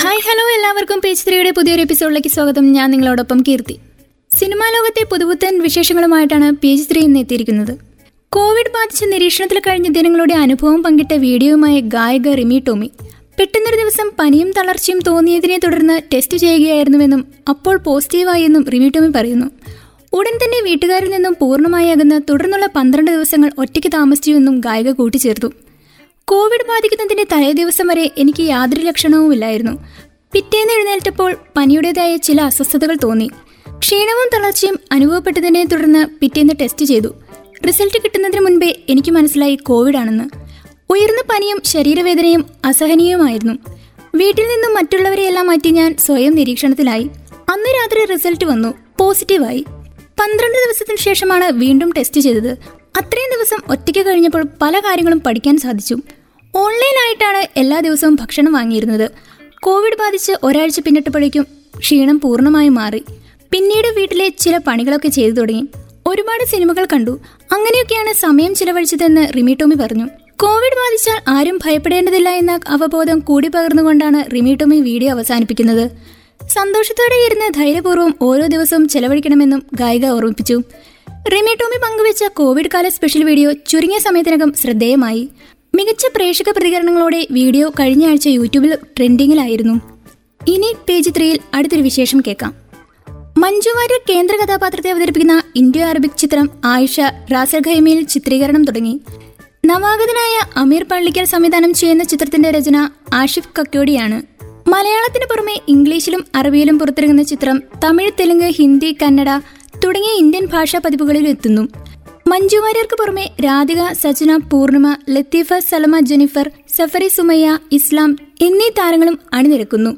Hi hello എല്ലാവർക്കും page ത്രീയുടെ പുതിയൊരു എപ്പിസോഡിലേക്ക് സ്വാഗതം. ഞാൻ നിങ്ങളോടൊപ്പം കീർത്തി. സിനിമാ ലോകത്തെ പുതുപുത്തൻ വിശേഷങ്ങളുമായിട്ടാണ് പേജ് ത്രീ ഇന്ന് എത്തിയിരിക്കുന്നത്. കോവിഡ് ബാധിച്ച നിരീക്ഷണത്തിൽ കഴിഞ്ഞ ദിനങ്ങളുടെ അനുഭവം പങ്കിട്ട വീഡിയോയുമായി ഗായക റിമി ടോമി. പെട്ടെന്നൊരു ദിവസം പനിയും തളർച്ചയും തോന്നിയതിനെ തുടർന്ന് ടെസ്റ്റ് ചെയ്യുകയായിരുന്നുവെന്നും അപ്പോൾ പോസിറ്റീവായി എന്നും റിമി ടോമി പറയുന്നു. ഉടൻ തന്നെ വീട്ടുകാരിൽ നിന്നും പൂർണമായി അകന്ന് തുടർന്നുള്ള പന്ത്രണ്ട് ദിവസങ്ങൾ ഒറ്റയ്ക്ക് താമസിച്ചുവെന്നും ഗായിക കൂട്ടിച്ചേർത്തു. കോവിഡ് ബാധിക്കുന്നതിന്റെ തലേ ദിവസം വരെ എനിക്ക് യാതൊരു ലക്ഷണവുമില്ലായിരുന്നു പിറ്റേന്ന് എഴുന്നേറ്റപ്പോൾ പനിയുടേതായ ചില അസ്വസ്ഥതകൾ തോന്നി. ക്ഷീണവും തളർച്ചയും അനുഭവപ്പെട്ടതിനെ തുടർന്ന് പിറ്റേന്ന് ടെസ്റ്റ് ചെയ്തു. റിസൾട്ട് കിട്ടുന്നതിന് മുൻപേ എനിക്ക് മനസ്സിലായി കോവിഡ് ആണെന്ന്. ഉയർന്ന പനിയും ശരീരവേദനയും അസഹനീയമായിരുന്നു വീട്ടിൽ നിന്നും മറ്റുള്ളവരെയെല്ലാം മാറ്റി ഞാൻ സ്വയം നിരീക്ഷണത്തിലായി. അന്ന് രാത്രി റിസൾട്ട് വന്നു. പോസിറ്റീവായി പന്ത്രണ്ട് ദിവസത്തിന് ശേഷമാണ് വീണ്ടും ടെസ്റ്റ് ചെയ്തത്. അത്രയും ദിവസം ഒറ്റയ്ക്ക് കഴിഞ്ഞപ്പോൾ പല കാര്യങ്ങളും പഠിക്കാൻ സാധിച്ചു. ഓൺലൈനായിട്ടാണ് എല്ലാ ദിവസവും ഭക്ഷണം വാങ്ങിയിരുന്നത്. കോവിഡ് ബാധിച്ച് ഒരാഴ്ച പിന്നിട്ടപ്പോഴേക്കും ക്ഷീണം പൂർണമായും മാറി. പിന്നീട് വീട്ടിലെ ചില പണികളൊക്കെ ചെയ്തു തുടങ്ങി. ഒരുപാട് സിനിമകൾ കണ്ടു. അങ്ങനെയൊക്കെയാണ് സമയം ചിലവഴിച്ചതെന്ന് റിമി ടോമി പറഞ്ഞു. കോവിഡ് ബാധിച്ചാൽ ആരും ഭയപ്പെടേണ്ടതില്ല എന്ന അവബോധം കൂടി പകർന്നുകൊണ്ടാണ് റിമി ടോമി വീഡിയോ അവസാനിപ്പിക്കുന്നത്. സന്തോഷത്തോടെ ഇരുന്ന് ധൈര്യപൂർവം ഓരോ ദിവസവും ചെലവഴിക്കണമെന്നും ഗായിക ഓർമ്മിപ്പിച്ചു. റിമി ടോമി പങ്കുവച്ച കോവിഡ് കാല സ്പെഷ്യൽ വീഡിയോ ചുരുങ്ങിയ സമയത്തിനകം ശ്രദ്ധേയമായി. മികച്ച പ്രേക്ഷക പ്രതികരണങ്ങളോടെ വീഡിയോ കഴിഞ്ഞ ആഴ്ച യൂട്യൂബിൽ ട്രെൻഡിങ്ങിലായിരുന്നു. ഇനി പേജ് ത്രീയിൽ അടുത്തൊരു വിശേഷം കേൾക്കാം. മഞ്ജു വാര്യർ കേന്ദ്ര കഥാപാത്രത്തെ അവതരിപ്പിക്കുന്ന ഇന്ത്യ അറബിക് ചിത്രം ആയിഷ റാസൽ ഖൈമയിൽ ചിത്രീകരണം തുടങ്ങി. നവാഗതനായ അമീർ പള്ളിക്കൽ സംവിധാനം ചെയ്യുന്ന ചിത്രത്തിന്റെ രചന ആഷിഫ് കക്കോടിയാണ്. മലയാളത്തിന് പുറമെ ഇംഗ്ലീഷിലും അറബിയിലും പുറത്തിറങ്ങുന്ന ചിത്രം തമിഴ് തെലുങ്ക് ഹിന്ദി കന്നഡ തുടങ്ങിയ ഇന്ത്യൻ ഭാഷാ പതിപ്പുകളിലും എത്തുന്നു. മഞ്ജു വാര്യർക്ക് പുറമെ രാധിക സജന പൂർണിമ ലത്തീഫ സലമ ജെനിഫർ സഫറി സുമയ്യ ഇസ്ലാം എന്നീ താരങ്ങളും അണിനിരക്കുന്നു.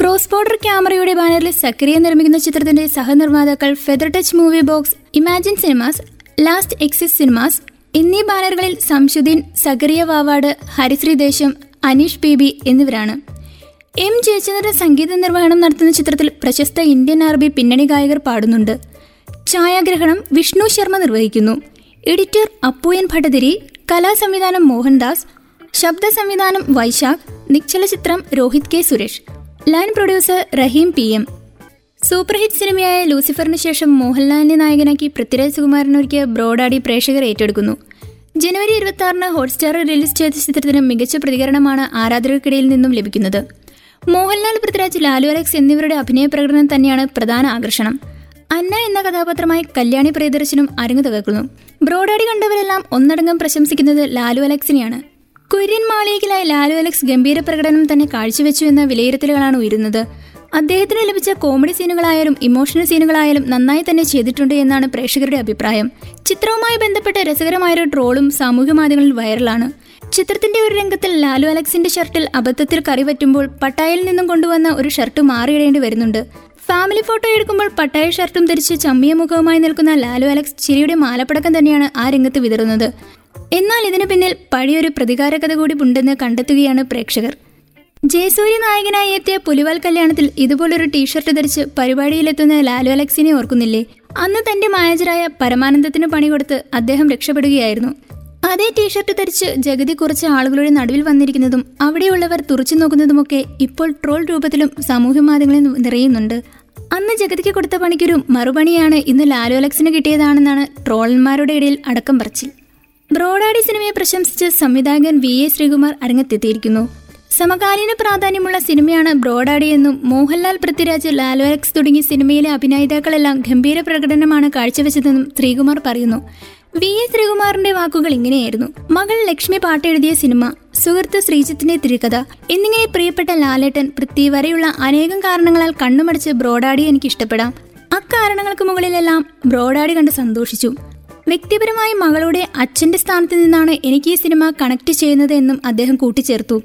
ക്രോസ് ബോർഡർ ക്യാമറയുടെ ബാനറിൽ സക്രിയ നിർമ്മിക്കുന്ന ചിത്രത്തിന്റെ സഹനിർമ്മാതാക്കൾ feather touch movie box imagine cinemas last എക്സിസ് cinemas എന്നീ ബാനറുകളിൽ സംശുദ്ദീൻ സഗറിയ വാവാട് ഹരിശ്രീ ദേശം അനീഷ് പി ബി എന്നിവരാണ്. എം ജയചന്ദ്രൻ സംഗീത നിർവഹണം നടത്തുന്ന ചിത്രത്തിൽ പ്രശസ്ത ഇന്ത്യൻ ആർബി പിന്നണി ഗായകർ പാടുന്നുണ്ട്. ഛായാഗ്രഹണം വിഷ്ണു ശർമ്മ നിർവഹിക്കുന്നു. എഡിറ്റർ അപ്പൂയൻ ഭട്ടതിരി കലാസംവിധാനം മോഹൻദാസ് ശബ്ദ സംവിധാനം Vaishakh നിശ്ചലചിത്രം Rohit K Suresh line producer Raheem P M. Super hit സിനിമയായ ലൂസിഫറിന് ശേഷം മോഹൻലാലിനെ നായകനാക്കി പൃഥ്വിരാജ് സുകുമാരൻ ഒരുക്കിയ ബ്രോഡാഡി പ്രേക്ഷകർ ഏറ്റെടുക്കുന്നു. ജനുവരി ഇരുപത്തി ആറിന് ഹോട്ട്സ്റ്റാറിൽ റിലീസ് ചെയ്ത ചിത്രത്തിന് മികച്ച പ്രതികരണമാണ് ആരാധകർക്കിടയിൽ നിന്നും ലഭിക്കുന്നത്. മോഹൻലാൽ പൃഥ്വിരാജ് ലാലു അലക്സ് എന്നിവരുടെ അഭിനയ പ്രകടനം തന്നെയാണ് പ്രധാന ആകർഷണം. അന്ന എന്ന കഥാപാത്രമായി കല്യാണി പ്രിയദർശനും അരങ്ങു തകർക്കുന്നു. ബ്രോഡാടി കണ്ടവരെല്ലാം ഒന്നടങ്കം പ്രശംസിക്കുന്നത് ലാലു അലക്സിനെയാണ്. കുര്യൻ മാളികയിലായി ലാലു അലക്സ് ഗംഭീര പ്രകടനം തന്നെ കാഴ്ചവെച്ചു എന്ന വിലയിരുത്തലുകളാണ് ഉയരുന്നത്. അദ്ദേഹത്തിന് ലഭിച്ച കോമഡി സീനുകളായാലും ഇമോഷണൽ സീനുകളായാലും നന്നായി തന്നെ ചെയ്തിട്ടുണ്ട് എന്നാണ് പ്രേക്ഷകരുടെ അഭിപ്രായം. ചിത്രവുമായി ബന്ധപ്പെട്ട രസകരമായൊരു ട്രോളും സാമൂഹ്യ മാധ്യമങ്ങളിൽ വൈറലാണ്. ചിത്രത്തിന്റെ ഒരു രംഗത്തിൽ ലാലു അലക്സിന്റെ ഷർട്ടിൽ അബദ്ധത്തിൽ കറി പറ്റുമ്പോൾ പട്ടായയിൽ നിന്നും കൊണ്ടുവന്ന ഒരു ഷർട്ട് മാറിയിടേണ്ടി വരുന്നുണ്ട്. ഫാമിലി ഫോട്ടോ എടുക്കുമ്പോൾ പട്ടായ ഷർട്ടും ധരിച്ച് ചമ്മിയ മുഖവുമായി നിൽക്കുന്ന ലാലു അലക്സ് ചിരിയുടെ മാലപ്പടക്കം തന്നെയാണ് ആ രംഗത്ത് വിതറുന്നത്. എന്നാൽ ഇതിനു പിന്നിൽ പഴയൊരു പ്രതികാര കഥ കൂടി ഉണ്ടെന്ന് കണ്ടെത്തുകയാണ് പ്രേക്ഷകർ. ജയസൂര്യ നായകനായി എത്തിയ പുലിവാൽ കല്യാണത്തിൽ ഇതുപോലൊരു ടീഷർട്ട് ധരിച്ച് പരിപാടിയിലെത്തുന്ന ലാലു അലക്സിനെ ഓർക്കുന്നില്ലേ? അന്ന് തന്റെ മാനേജറായ പരമാനന്ദത്തിന് പണി കൊടുത്ത് അദ്ദേഹം രക്ഷപ്പെടുകയായിരുന്നു. അതേ ടീഷർട്ട് ധരിച്ച് ജഗതി കുറച്ച് ആളുകളുടെ നടുവിൽ വന്നിരിക്കുന്നതും അവിടെയുള്ളവർ തുറച്ചു നോക്കുന്നതുമൊക്കെ ഇപ്പോൾ ട്രോൾ രൂപത്തിലും സാമൂഹ്യ മാധ്യമങ്ങളിൽ നിറയുന്നുണ്ട്. അന്ന് ജഗതിക്ക് കൊടുത്ത പണിക്കൊരു മറുപണിയാണ് ഇന്ന് ലാലു അലക്സിന് കിട്ടിയതാണെന്നാണ് ട്രോളന്മാരുടെ ഇടയിൽ അടക്കം പറച്ചിൽ. ബ്രോഡാഡി സിനിമയെ പ്രശംസിച്ച് സംവിധായകൻ വി എ ശ്രീകുമാർ അരങ്ങത്തെത്തിയിരിക്കുന്നു. സമകാലീന പ്രാധാന്യമുള്ള സിനിമയാണ് ബ്രോഡാഡി എന്നും മോഹൻലാൽ പൃഥ്വിരാജ് ലാലു അലക്സ് തുടങ്ങിയ സിനിമയിലെ അഭിനേതാക്കളെല്ലാം ഗംഭീര പ്രകടനമാണ് കാഴ്ചവെച്ചതെന്നും ശ്രീകുമാർ പറയുന്നു. വി എ ശ്രീകുമാറിന്റെ വാക്കുകൾ ഇങ്ങനെയായിരുന്നു. മകൾ ലക്ഷ്മി പാട്ടെഴുതിയ സിനിമ സുഹൃത്ത് ശ്രീജിത്തിന്റെ തിരക്കഥ എന്നിങ്ങനെ പ്രിയപ്പെട്ട ലാലേട്ടൻ പൃഥ്വി വരെയുള്ള അനേകം കാരണങ്ങളാൽ കണ്ണുമടച്ച് ബ്രോഡാഡി എനിക്ക് ഇഷ്ടപ്പെടാം അക്കാരണങ്ങൾക്ക് മുകളിലെല്ലാം ബ്രോഡാഡി കണ്ട് സന്തോഷിച്ചു. വ്യക്തിപരമായി മകളുടെ അച്ഛന്റെ സ്ഥാനത്ത് നിന്നാണ് എനിക്ക് ഈ സിനിമ കണക്ട് ചെയ്യുന്നത് എന്നും അദ്ദേഹം കൂട്ടിച്ചേർത്തു.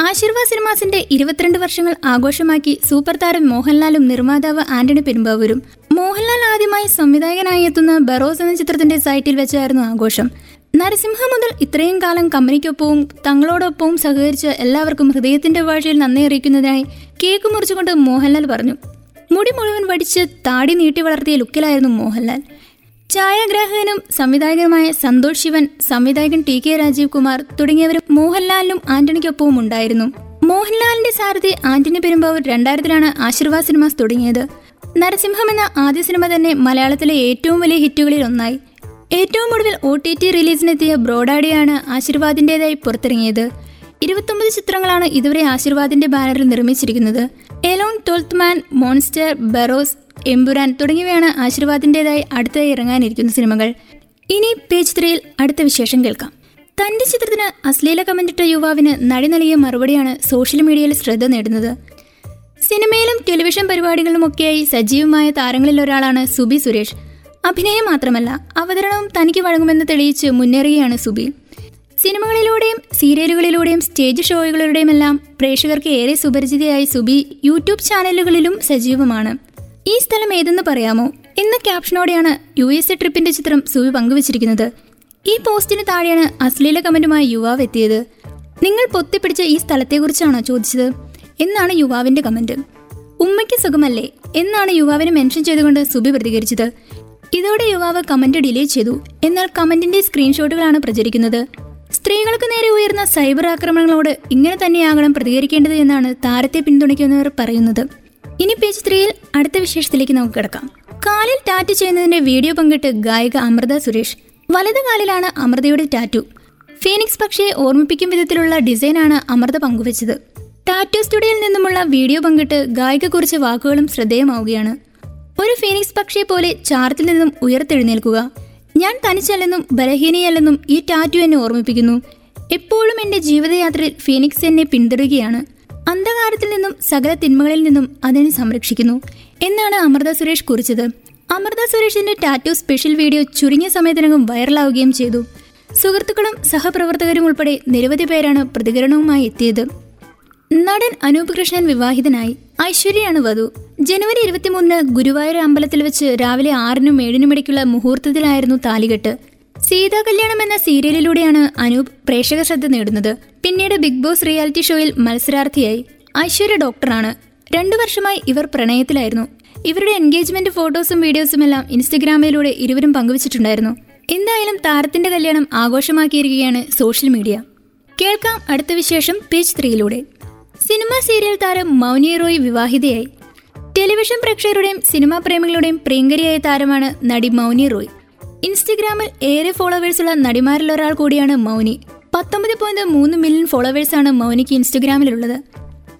ആശീർവാദ് സിനിമാസിന്റെ ഇരുപത്തിരണ്ട് വർഷങ്ങൾ ആഘോഷമാക്കി സൂപ്പർ താരം മോഹൻലാലും നിർമ്മാതാവ് ആന്റണി പെരുമ്പാവൂരും മോഹൻലാൽ ആദ്യമായി സംവിധായകനായി എത്തുന്ന ബറോസ് എന്ന ചിത്രത്തിന്റെ സൈറ്റിൽ വെച്ചായിരുന്നു ആഘോഷം. നരസിംഹ മുതൽ ഇത്രയും കാലം കമ്പനിക്കൊപ്പവും തങ്ങളോടൊപ്പവും സഹകരിച്ച എല്ലാവർക്കും ഹൃദയത്തിന്റെ ഭാഷയിൽ നന്ദി അറിയിക്കുന്നതിനായി കേക്ക് മുറിച്ചുകൊണ്ട് മോഹൻലാൽ പറഞ്ഞു. മുടി മുഴുവൻ വടിച്ച് താടി നീട്ടി വളർത്തിയ ലുക്കിലായിരുന്നു മോഹൻലാൽ. ഛായാഗ്രാഹകനും സംവിധായകനുമായ സന്തോഷ് ശിവൻ സംവിധായകൻ ടി കെ രാജീവ് കുമാർ തുടങ്ങിയവരും മോഹൻലാലിനും ആന്റണിക്കൊപ്പവും ഉണ്ടായിരുന്നു. മോഹൻലാലിന്റെ സാരഥി ആന്റണി പെരുമ്പാവൂർ രണ്ടായിരത്തിലാണ് ആശീർവാദ് സിനിമാസ് തുടങ്ങിയത്. നരസിംഹം എന്ന ആദ്യ സിനിമ തന്നെ മലയാളത്തിലെ ഏറ്റവും വലിയ ഹിറ്റുകളിൽ ഒന്നായി. ഏറ്റവും ഒടുവിൽ ഒ ടി ടി റിലീസിനെത്തിയ ബ്രോഡാഡിയാണ് ആശീർവാദിന്റേതായി പുറത്തിറങ്ങിയത്. ഇരുപത്തൊമ്പത് ചിത്രങ്ങളാണ് ഇതുവരെ ആശീർവാദിന്റെ ബാനറിൽ നിർമ്മിച്ചിരിക്കുന്നത്. Alone Twelfth Man Monster Barroz Empuraan തുടങ്ങിയവയാണ് ആശീർവാദിന്റേതായി അടുത്തായി ഇറങ്ങാനിരിക്കുന്ന സിനിമകൾ. ഇനി പേജ് ത്രീയിൽ അടുത്ത വിശേഷം കേൾക്കാം. തന്റെ ചിത്രത്തിന് അശ്ലീല കമന്റിട്ട യുവാവിന് നടി നൽകിയ മറുപടിയാണ് സോഷ്യൽ മീഡിയയിൽ ശ്രദ്ധ നേടുന്നത്. സിനിമയിലും ടെലിവിഷൻ പരിപാടികളിലുമൊക്കെയായി സജീവമായ താരങ്ങളിൽ ഒരാളാണ് സുബി സുരേഷ്. അഭിനയം മാത്രമല്ല അവതരണവും തനിക്ക് വഴങ്ങുമെന്ന് തെളിയിച്ച് മുന്നേറുകയാണ് സുബി. സിനിമകളിലൂടെയും സീരിയലുകളിലൂടെയും സ്റ്റേജ് ഷോകളിലൂടെയുമെല്ലാം പ്രേക്ഷകർക്ക് ഏറെ സുപരിചിതയായി സുബി യൂട്യൂബ് ചാനലുകളിലും സജീവമാണ്. ഈ സ്ഥലം ഏതെന്ന് പറയാമോ? എന്ന ക്യാപ്ഷനോടെയാണ് യു എസ് എ ട്രിപ്പിന്റെ ചിത്രം സുബി പങ്കുവച്ചിരിക്കുന്നത്. ഈ പോസ്റ്റിന് താഴെയാണ് അശ്ലീല കമന്റുമായി യുവാവ് എത്തിയത്. നിങ്ങൾ പൊത്തിപ്പിടിച്ച ഈ സ്ഥലത്തെക്കുറിച്ചാണോ ചോദിച്ചത്? എന്നാണ് യുവാവിന്റെ കമന്റ്. ഉമ്മയ്ക്ക് സുഖമല്ലേ? എന്നാണ് യുവാവിനെ മെൻഷൻ ചെയ്തുകൊണ്ട് സുബി പ്രതികരിച്ചത്. ഇതോടെ യുവാവ് കമന്റ് ഡിലേ ചെയ്തു. എന്നാൽ കമന്റിന്റെ സ്ക്രീൻഷോട്ടുകളാണ് പ്രചരിക്കുന്നത്. സ്ത്രീകൾക്ക് നേരെ ഉയർന്ന സൈബർ ആക്രമണങ്ങളോട് ഇങ്ങനെ തന്നെയാകണം പ്രതികരിക്കേണ്ടത് എന്നാണ് താരത്തെ പിന്തുണയ്ക്കുന്നവർ പറയുന്നത്. ഇനി പേജ് ത്രീയിൽ അടുത്ത വിശേഷത്തിലേക്ക് നമുക്ക് കിടക്കാം. കാലിൽ ടാറ്റു ചെയ്യുന്നതിന്റെ വീഡിയോ പങ്കിട്ട് ഗായിക അമൃത സുരേഷ്. വലത് കാലിലാണ് അമൃതയുടെ ടാറ്റു. ഫീനിക്സ് പക്ഷിയെ ഓർമ്മിപ്പിക്കും വിധത്തിലുള്ള ഡിസൈനാണ് അമൃത പങ്കുവച്ചത്. ടാറ്റു സ്റ്റുഡിയോയിൽ നിന്നുമുള്ള വീഡിയോ പങ്കിട്ട് ഗായിക കുറിച്ച് വാക്കുകളും ശ്രദ്ധേയമാവുകയാണ്. ഒരു ഫീനിക്സ് പക്ഷിയെ പോലെ ചാർത്തിൽ നിന്നും ഉയർത്തെഴുന്നേൽക്കുക. ഞാൻ തനിച്ചല്ലെന്നും ബലഹീനയല്ലെന്നും ഈ ടാറ്റു എന്നെ ഓർമ്മിപ്പിക്കുന്നു. എപ്പോഴും എന്റെ ജീവിതയാത്രയിൽ ഫീനിക്സ് എന്നെ പിന്തുടരുകയാണ്. അന്ധകാരത്തിൽ നിന്നും സകല തിന്മകളിൽ നിന്നും അതിനെ സംരക്ഷിക്കുന്നു. എന്നാണ് അമൃത സുരേഷ് കുറിച്ചത്. അമൃത സുരേഷിന്റെ ടാറ്റു സ്പെഷ്യൽ വീഡിയോ ചുരുങ്ങിയ സമയത്തിനകം വൈറലാവുകയും ചെയ്തു. സുഹൃത്തുക്കളും സഹപ്രവർത്തകരും ഉൾപ്പെടെ നിരവധി പേരാണ് പ്രതികരണവുമായി എത്തിയത്. നടൻ അനൂപ് കൃഷ്ണൻ വിവാഹിതനായി ഐശ്വര്യയാണ് വധു. ജനുവരി ഇരുപത്തിമൂന്നിന് ഗുരുവായൂർ അമ്പലത്തിൽ വെച്ച് രാവിലെ ആറിനും ഏഴിനും ഇടയ്ക്കുള്ള മുഹൂർത്തത്തിലായിരുന്നു താലികെട്ട്. സീതാ കല്യാണം എന്ന സീരിയലിലൂടെയാണ് അനൂപ് പ്രേക്ഷക ശ്രദ്ധ നേടുന്നത്. പിന്നീട് ബിഗ് ബോസ് റിയാലിറ്റി ഷോയിൽ മത്സരാർത്ഥിയായി ഐശ്വര്യ ഡോക്ടറാണ്. രണ്ടു വർഷമായി ഇവർ പ്രണയത്തിലായിരുന്നു. ഇവരുടെ എൻഗേജ്മെന്റ് ഫോട്ടോസും വീഡിയോസും എല്ലാം ഇൻസ്റ്റഗ്രാമിലൂടെ ഇരുവരും പങ്കുവച്ചിട്ടുണ്ടായിരുന്നു. എന്തായാലും താരത്തിന്റെ കല്യാണം ആഘോഷമാക്കിയിരിക്കുകയാണ് സോഷ്യൽ മീഡിയ. കേൾക്കാം അടുത്ത വിശേഷം പേജ് ത്രീയിലൂടെ. സിനിമ സീരിയൽ താരം മൗനി റോയ് വിവാഹിതയായി. ടെലിവിഷൻ പ്രേക്ഷകരുടെയും സിനിമാ പ്രേമികളുടെയും പ്രിയങ്കരിയായ താരമാണ് നടി മൗനി റോയ്. ഇൻസ്റ്റഗ്രാമിൽ ഏറെ ഫോളോവേഴ്സുള്ള നടിമാരിൽ ഒരാൾ കൂടിയാണ് മൗനി. പത്തൊമ്പത് പോയിന്റ് മൂന്ന് മില്യൺ ഫോളോവേഴ്സാണ് മൗനിക്ക് ഇൻസ്റ്റഗ്രാമിലുള്ളത്.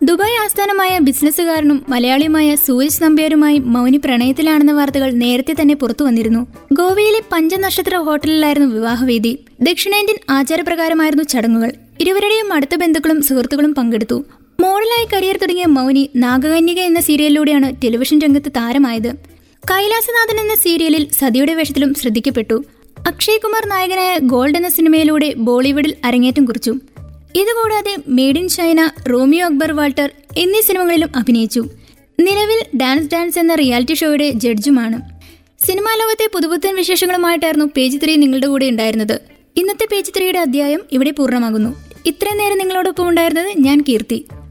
ദുബായ് ആസ്ഥാനമായ ബിസിനസ്സുകാരനും മലയാളിയുമായ സൂരജ് നമ്പ്യാരുമായി മൗനി പ്രണയത്തിലാണെന്ന വാർത്തകൾ നേരത്തെ തന്നെ പുറത്തു വന്നിരുന്നു. ഗോവയിലെ പഞ്ചനക്ഷത്ര ഹോട്ടലിലായിരുന്നു വിവാഹവേദി. ദക്ഷിണേന്ത്യൻ ആചാരപ്രകാരമായിരുന്നു ചടങ്ങുകൾ. ഇരുവരുടെയും അടുത്ത ബന്ധുക്കളും സുഹൃത്തുക്കളും പങ്കെടുത്തു. മോഡലായി കരിയർ തുടങ്ങിയ മൗനി നാഗകന്യക എന്ന സീരിയലിലൂടെയാണ് ടെലിവിഷൻ രംഗത്ത് താരമായത്. കൈലാസനാഥൻ എന്ന സീരിയലിൽ സതിയുടെ വേഷത്തിലും ശ്രദ്ധിക്കപ്പെട്ടു. അക്ഷയ് കുമാർ നായകനായ ഗോൾഡ് എന്ന സിനിമയിലൂടെ ബോളിവുഡിൽ അരങ്ങേറ്റം കുറിച്ചു. ഇതുകൂടാതെ Made in China Romeo Akbar Walter എന്നീ സിനിമകളിലും അഭിനയിച്ചു. നിലവിൽ ഡാൻസ് ഡാൻസ് എന്ന റിയാലിറ്റി ഷോയുടെ ജഡ്ജുമാണ്. സിനിമാ ലോകത്തെ പുതുപുത്തൻ വിശേഷങ്ങളുമായിട്ടായിരുന്നു പേജ് ത്രീ നിങ്ങളുടെ കൂടെ ഉണ്ടായിരുന്നത്. ഇന്നത്തെ പേജ് ത്രീയുടെ അധ്യായം ഇവിടെ പൂർണമാകുന്നു. ഇത്രയും നേരം നിങ്ങളോടൊപ്പം ഉണ്ടായിരുന്നത് ഞാൻ കീർത്തി.